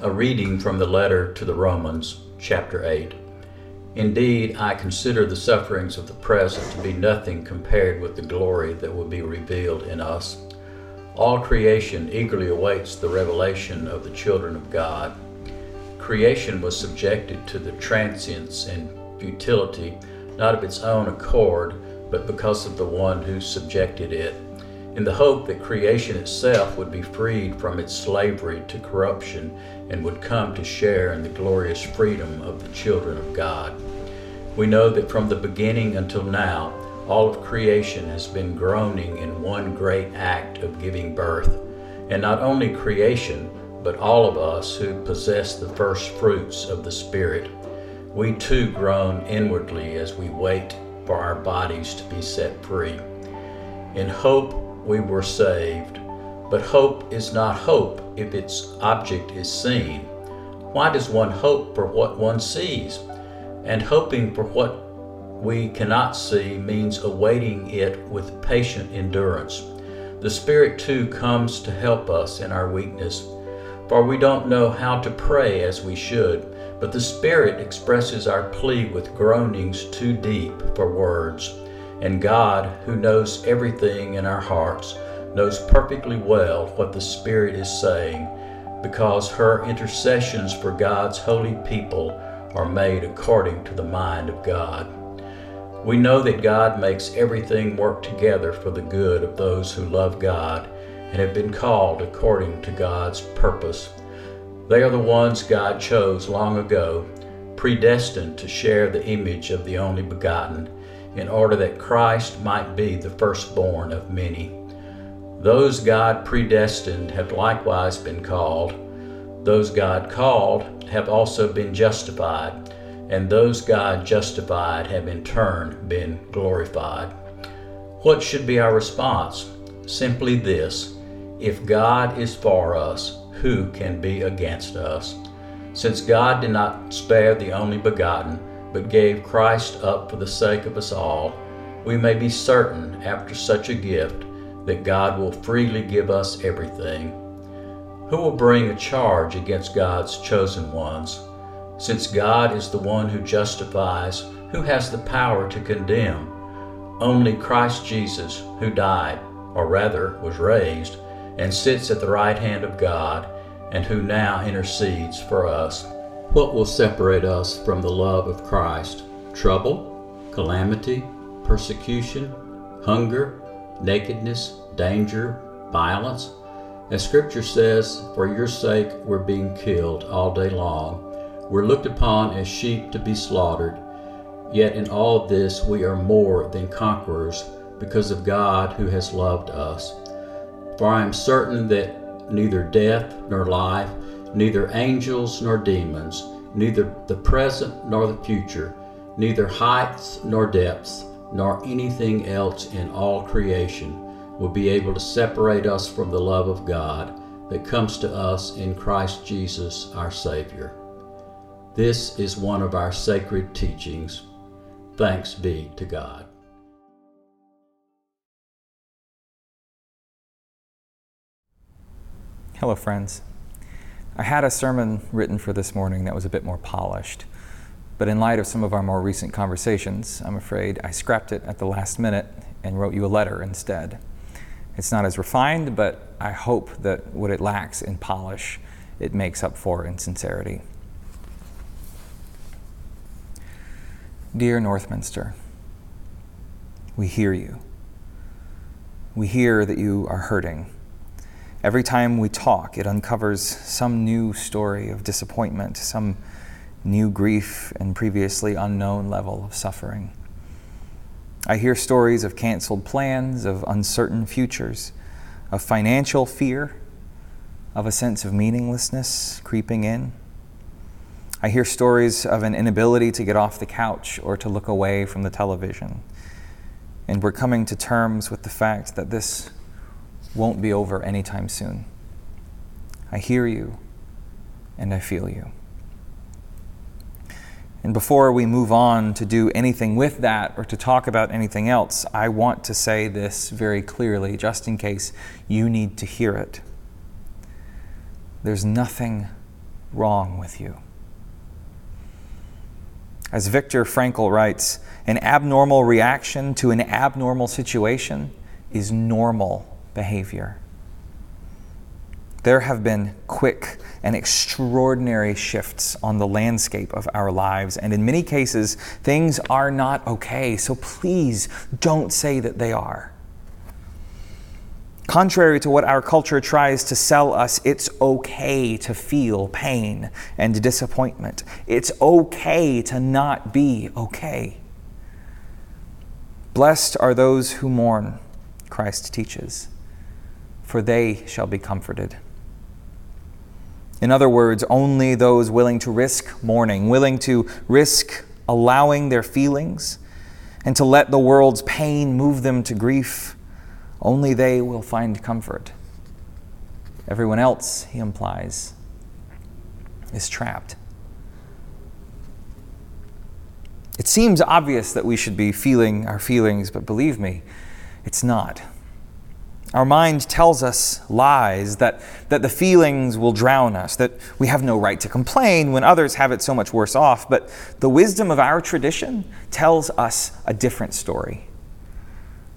A reading from the letter to the Romans, chapter 8. Indeed, I consider the sufferings of the present to be nothing compared with the glory that will be revealed in us. All creation eagerly awaits the revelation of the children of God. Creation was subjected to the transience and futility, not of its own accord, but because of the one who subjected it in the hope that creation itself would be freed from its slavery to corruption and would come to share in the glorious freedom of the children of God. We know that from the beginning until now, all of creation has been groaning in one great act of giving birth. And not only creation, but all of us who possess the first fruits of the Spirit. We too groan inwardly as we wait for our bodies to be set free. In hope, we were saved. But hope is not hope if its object is seen. Why does one hope for what one sees? And hoping for what we cannot see means awaiting it with patient endurance. The Spirit too comes to help us in our weakness, for we don't know how to pray as we should, but the Spirit expresses our plea with groanings too deep for words. And God, who knows everything in our hearts, knows perfectly well what the Spirit is saying, because her intercessions for God's holy people are made according to the mind of God. We know that God makes everything work together for the good of those who love God and have been called according to God's purpose. They are the ones God chose long ago, predestined to share the image of the only begotten in order that Christ might be the firstborn of many. Those God predestined have likewise been called. Those God called have also been justified, and those God justified have in turn been glorified. What should be our response? Simply this If God is for us, who can be against us? Since God did not spare the only begotten, but gave Christ up for the sake of us all, we may be certain, after such a gift, that God will freely give us everything. Who will bring a charge against God's chosen ones? Since God is the one who justifies, who has the power to condemn? Only Christ Jesus, who died, or rather was raised, and sits at the right hand of God, and who now intercedes for us. What will separate us from the love of Christ? Trouble, calamity, persecution, hunger, nakedness, danger, violence? As Scripture says, for your sake we're being killed all day long. We're looked upon as sheep to be slaughtered. Yet in all this we are more than conquerors because of God who has loved us. For I am certain that neither death nor life, neither angels nor demons, neither the present nor the future, neither heights nor depths, nor anything else in all creation will be able to separate us from the love of God that comes to us in Christ Jesus our Savior. This is one of our sacred teachings. Thanks be to God. Hello, friends. I had a sermon written for this morning that was a bit more polished, but in light of some of our more recent conversations, I'm afraid I scrapped it at the last minute and wrote you a letter instead. It's not as refined, but I hope that what it lacks in polish, it makes up for in sincerity. Dear Northminster, we hear you. We hear that you are hurting Every time we talk, it uncovers some new story of disappointment, some new grief and previously unknown level of suffering. I hear stories of canceled plans, of uncertain futures, of financial fear, of a sense of meaninglessness creeping in. I hear stories of an inability to get off the couch or to look away from the television. And we're coming to terms with the fact that this won't be over anytime soon. I hear you and I feel you. And before we move on to do anything with that or to talk about anything else, I want to say this very clearly, just in case you need to hear it. There's nothing wrong with you? As Viktor Frankl writes, an abnormal reaction to an abnormal situation is normal behavior. There have been quick and extraordinary shifts on the landscape of our lives, and in many cases, things are not okay. So please don't say that they are. Contrary to what our culture tries to sell us, it's okay to feel pain and disappointment. It's okay to not be okay. Blessed are those who mourn, Christ teaches, for they shall be comforted. In other words, only those willing to risk mourning, willing to risk allowing their feelings, and to let the world's pain move them to grief, only they will find comfort. Everyone else, he implies, is trapped. It seems obvious that we should be feeling our feelings, but believe me, it's not. Our mind tells us lies that, that the feelings will drown us, that we have no right to complain when others have it so much worse off. But the wisdom of our tradition tells us a different story.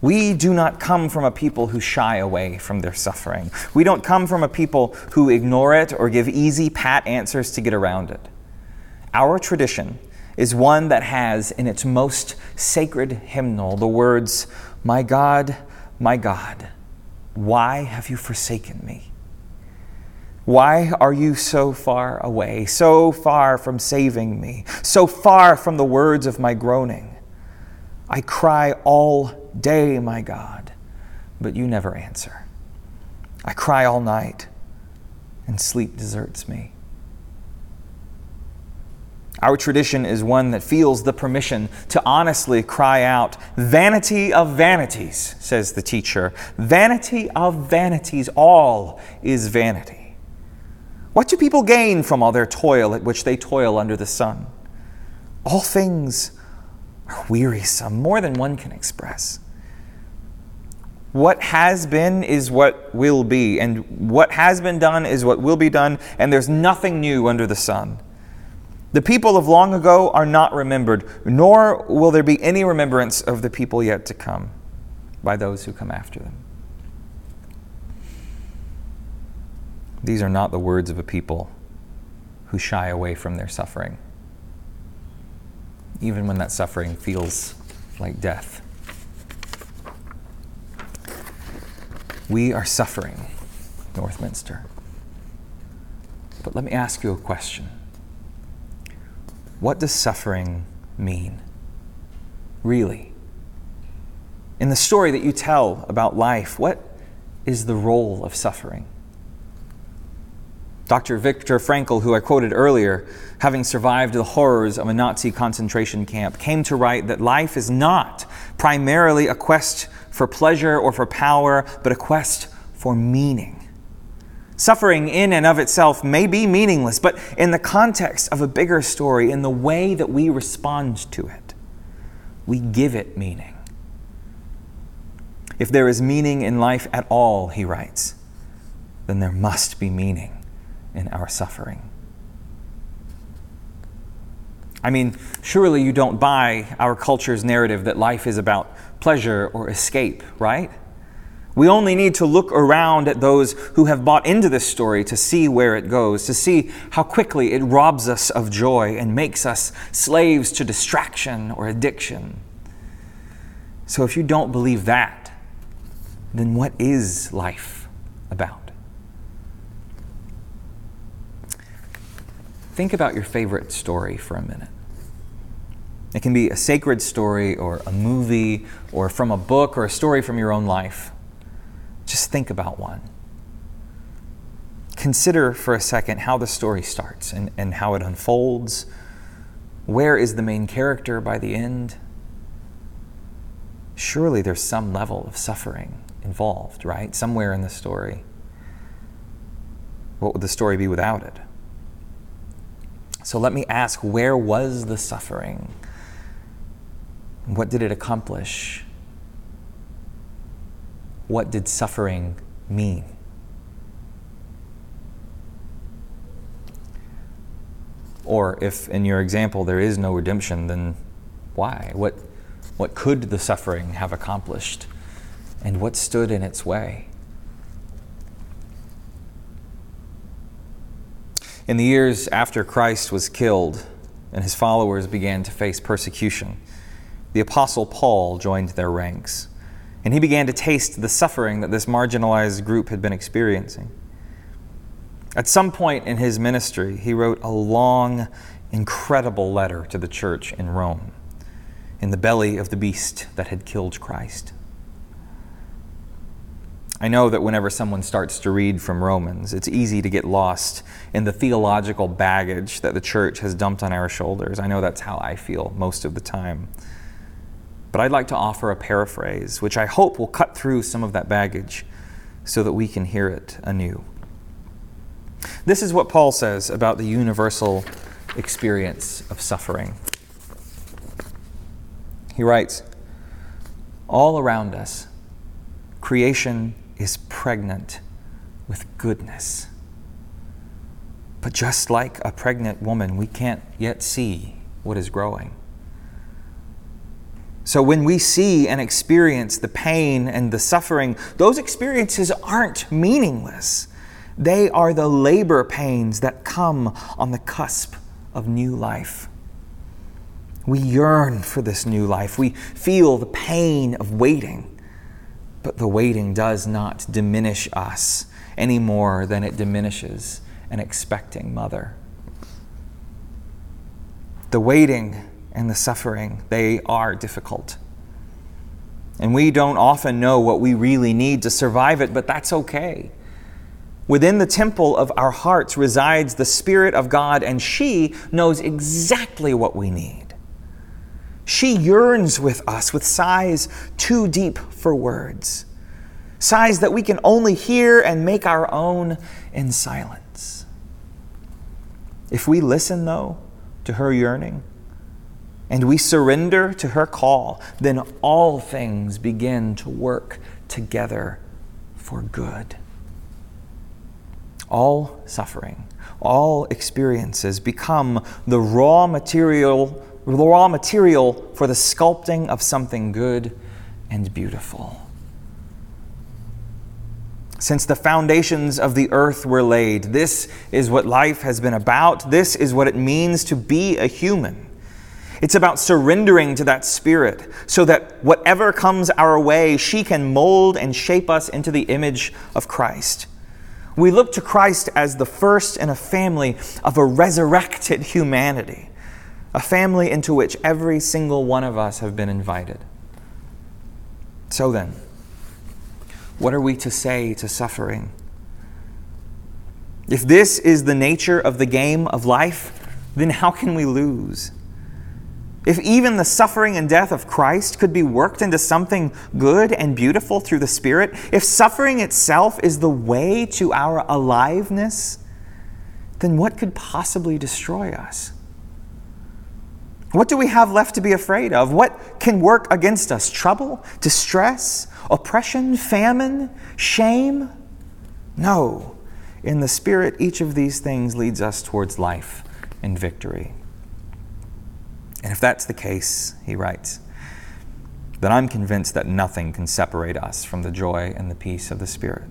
We do not come from a people who shy away from their suffering. We don't come from a people who ignore it or give easy, pat answers to get around it. Our tradition is one that has in its most sacred hymnal the words, My God, my God why have you forsaken me? Why are you so far away, so far from saving me, so far from the words of my groaning? I cry all day, my God, but you never answer. I cry all night, and sleep deserts me. Our tradition is one that feels the permission to honestly cry out, Vanity of vanities, says the teacher. Vanity of vanities, all is vanity. What do people gain from all their toil at which they toil under the sun? All things are wearisome, more than one can express. What has been is what will be, and what has been done is what will be done, and there's nothing new under the sun. The people of long ago are not remembered, nor will there be any remembrance of the people yet to come by those who come after them. These are not the words of a people who shy away from their suffering, even when that suffering feels like death. We are suffering, Northminster. But let me ask you a question. What does suffering mean? Really? In the story that you tell about life, what is the role of suffering? Dr. Viktor Frankl, who I quoted earlier, having survived the horrors of a Nazi concentration camp, came to write that life is not primarily a quest for pleasure or for power, but a quest for meaning. Suffering in and of itself may be meaningless, but in the context of a bigger story, in the way that we respond to it, we give it meaning. If there is meaning in life at all, he writes, then there must be meaning in our suffering. I mean, surely you don't buy our culture's narrative that life is about pleasure or escape, right? We only need to look around at those who have bought into this story to see where it goes, to see how quickly it robs us of joy and makes us slaves to distraction or addiction. So, if you don't believe that, then what is life about? Think about your favorite story for a minute. It can be a sacred story or a movie or from a book or a story from your own life. Just think about one. Consider for a second how the story starts and, and how it unfolds. Where is the main character by the end? Surely there's some level of suffering involved, right? Somewhere in the story. What would the story be without it? So let me ask where was the suffering? What did it accomplish? What did suffering mean? Or if in your example there is no redemption, then why? What, what could the suffering have accomplished? And what stood in its way? In the years after Christ was killed and his followers began to face persecution, the Apostle Paul joined their ranks, and he began to taste the suffering that this marginalized group had been experiencing. At some point in his ministry, he wrote a long, incredible letter to the church in Rome, in the belly of the beast that had killed Christ. I know that whenever someone starts to read from Romans, it's easy to get lost in the theological baggage that the church has dumped on our shoulders. I know that's how I feel most of the time. But I'd like to offer a paraphrase, which I hope will cut through some of that baggage so that we can hear it anew. This is what Paul says about the universal experience of suffering. He writes All around us, creation is pregnant with goodness. But just like a pregnant woman, we can't yet see what is growing. So when we see and experience the pain and the suffering, those experiences aren't meaningless. They are the labor pains that come on the cusp of new life. We yearn for this new life. We feel the pain of waiting. But the waiting does not diminish us any more than it diminishes an expecting mother. The waiting and the suffering, they are difficult. And we don't often know what we really need to survive it, but that's okay. Within the temple of our hearts resides the Spirit of God, and she knows exactly what we need. She yearns with us with sighs too deep for words, sighs that we can only hear and make our own in silence. If we listen, though, to her yearning, and we surrender to her call, then all things begin to work together for good. All suffering, all experiences become the raw material raw material for the sculpting of something good and beautiful. Since the foundations of the earth were laid, this is what life has been about. This is what it means to be a human. It's about surrendering to that spirit so that whatever comes our way, she can mold and shape us into the image of Christ. We look to Christ as the first in a family of a resurrected humanity a family into which every single one of us have been invited. So then, what are we to say to suffering? If this is the nature of the game of life, then how can we lose? If even the suffering and death of Christ could be worked into something good and beautiful through the Spirit, if suffering itself is the way to our aliveness, then what could possibly destroy us? What do we have left to be afraid of? What can work against us? Trouble, distress, oppression, famine, shame? No. In the Spirit, each of these things leads us towards life and victory. And if that's the case, he writes, then I'm convinced that nothing can separate us from the joy and the peace of the Spirit.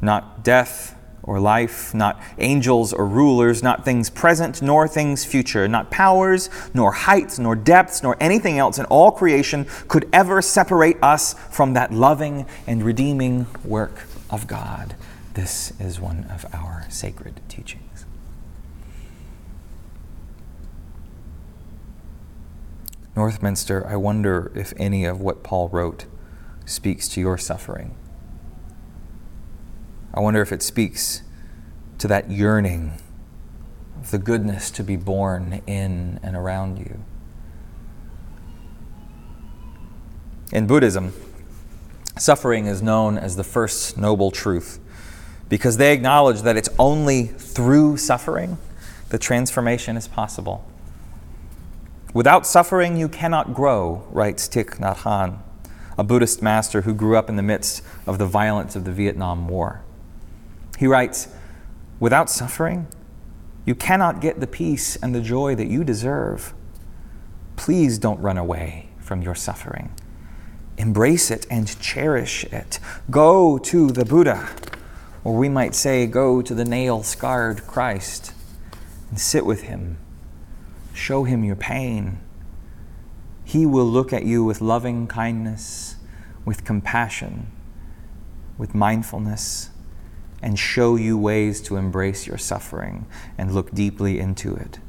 Not death, or life, not angels or rulers, not things present nor things future, not powers, nor heights, nor depths, nor anything else in all creation could ever separate us from that loving and redeeming work of God. This is one of our sacred teachings. Northminster, I wonder if any of what Paul wrote speaks to your suffering. I wonder if it speaks to that yearning of the goodness to be born in and around you. In Buddhism, suffering is known as the first noble truth because they acknowledge that it's only through suffering that transformation is possible. Without suffering, you cannot grow, writes Thich Nhat Hanh, a Buddhist master who grew up in the midst of the violence of the Vietnam War. He writes, Without suffering, You cannot get the peace and the joy that you deserve. Please don't run away from your suffering. Embrace it and cherish it. Go to the Buddha, or we might say, go to the nail scarred Christ and sit with him. Show him your pain. He will look at you with loving kindness, with compassion, with mindfulness and show you ways to embrace your suffering and look deeply into it.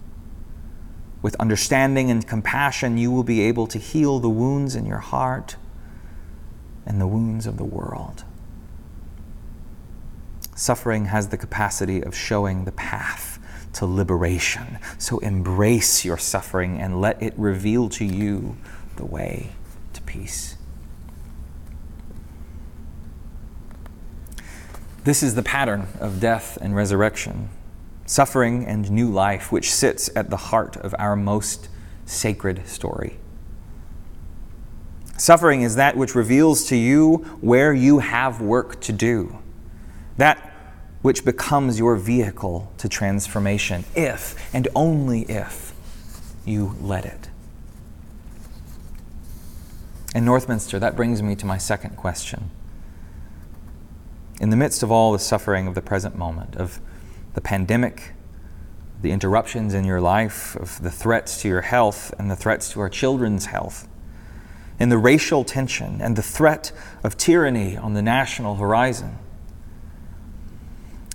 With understanding and compassion, you will be able to heal the wounds in your heart and the wounds of the world. Suffering has the capacity of showing the path to liberation. So embrace your suffering and let it reveal to you the way to peace. This is the pattern of death and resurrection, suffering and new life, which sits at the heart of our most sacred story. Suffering is that which reveals to you where you have work to do, that which becomes your vehicle to transformation, if and only if you let it. In Northminster, that brings me to my second question in the midst of all the suffering of the present moment, of the pandemic, the interruptions in your life, of the threats to your health and the threats to our children's health, in the racial tension and the threat of tyranny on the national horizon.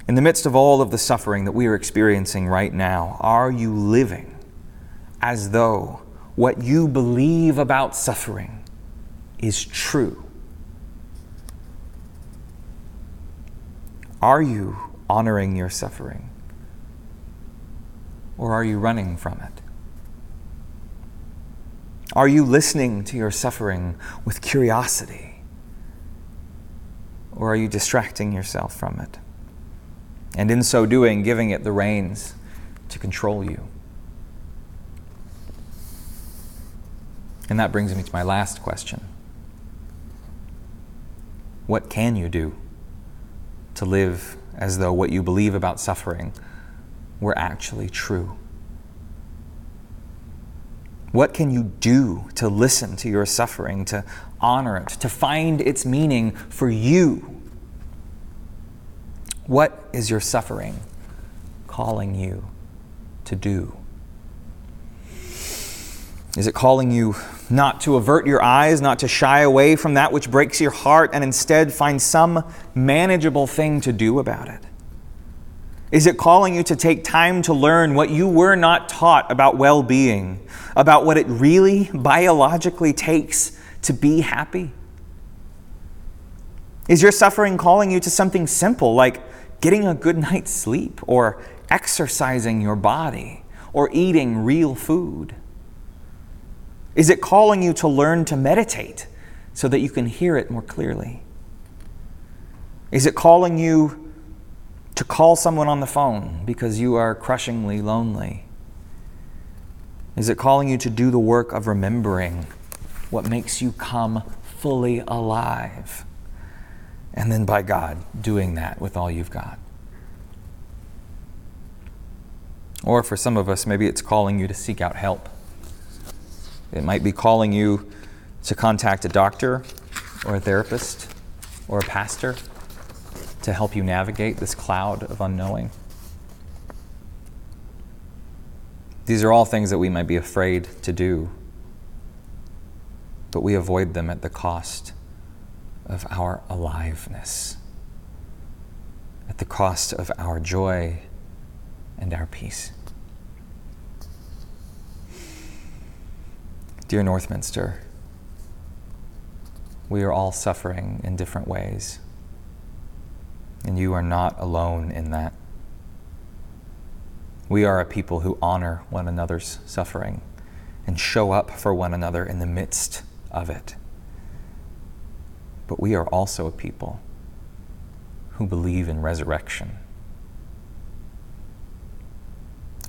In the midst of all of the suffering that we are experiencing right now, are you living as though what you believe about suffering is true? Are you honoring your suffering? Or are you running from it? Are you listening to your suffering with curiosity? Or are you distracting yourself from it? And in so doing, giving it the reins to control you. And that brings me to my last question What can you do? to live as though what you believe about suffering were actually true? What can you do to listen to your suffering, to honor it, to find its meaning for you? What is your suffering calling you to do? Is it calling you not to avert your eyes, not to shy away from that which breaks your heart, and instead find some manageable thing to do about it? Is it calling you to take time to learn what you were not taught about well being, about what it really biologically takes to be happy? Is your suffering calling you to something simple like getting a good night's sleep, or exercising your body, or eating real food? Is it calling you to learn to meditate so that you can hear it more clearly? Is it calling you to call someone on the phone because you are crushingly lonely? Is it calling you to do the work of remembering what makes you come fully alive? And then, by God, doing that with all you've got. Or for some of us, maybe it's calling you to seek out help. It might be calling you to contact a doctor or a therapist or a pastor to help you navigate this cloud of unknowing. These are all things that we might be afraid to do, but we avoid them at the cost of our aliveness, at the cost of our joy and our peace. Dear Northminster, we are all suffering in different ways, and you are not alone in that. We are a people who honor one another's suffering and show up for one another in the midst of it. But we are also a people who believe in resurrection.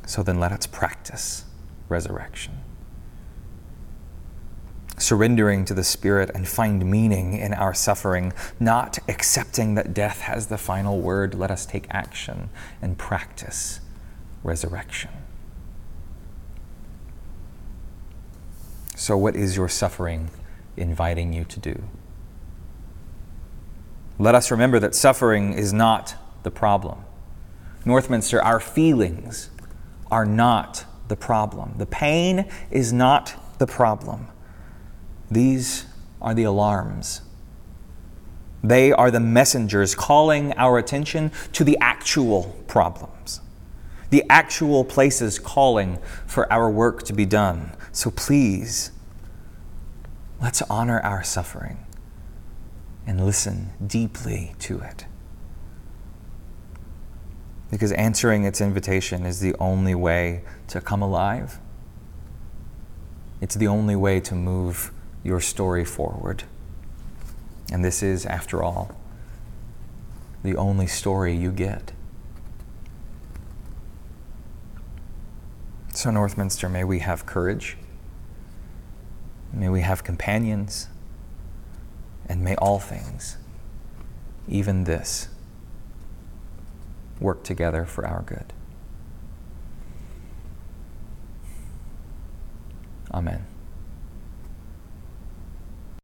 So then let us practice resurrection surrendering to the Spirit and find meaning in our suffering, not accepting that death has the final word. Let us take action and practice resurrection. So, what is your suffering inviting you to do? Let us remember that suffering is not the problem. Northminster, our feelings are not the problem. The pain is not the problem. These are the alarms. They are the messengers calling our attention to the actual problems, the actual places calling for our work to be done. So please, let's honor our suffering and listen deeply to it. Because answering its invitation is the only way to come alive. It's the only way to move your story forward. And this is, after all, the only story you get. So, Northminster, may we have courage. May we have companions. And may all things, even this, work together for our good. Amen.